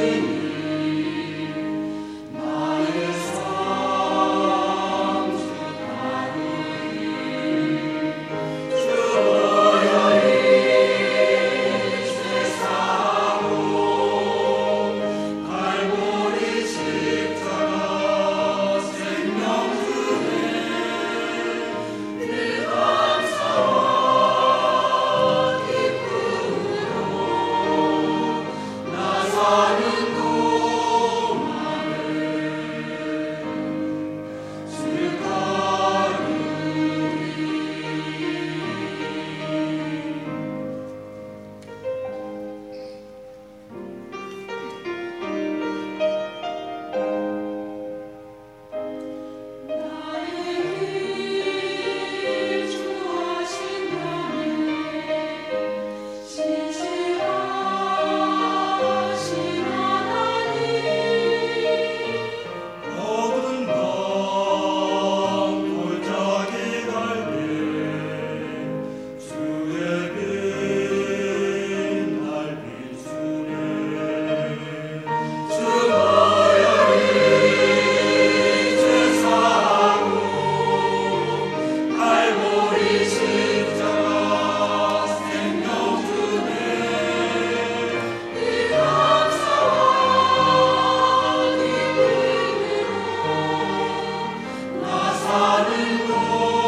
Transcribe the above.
sing. Hallelujah.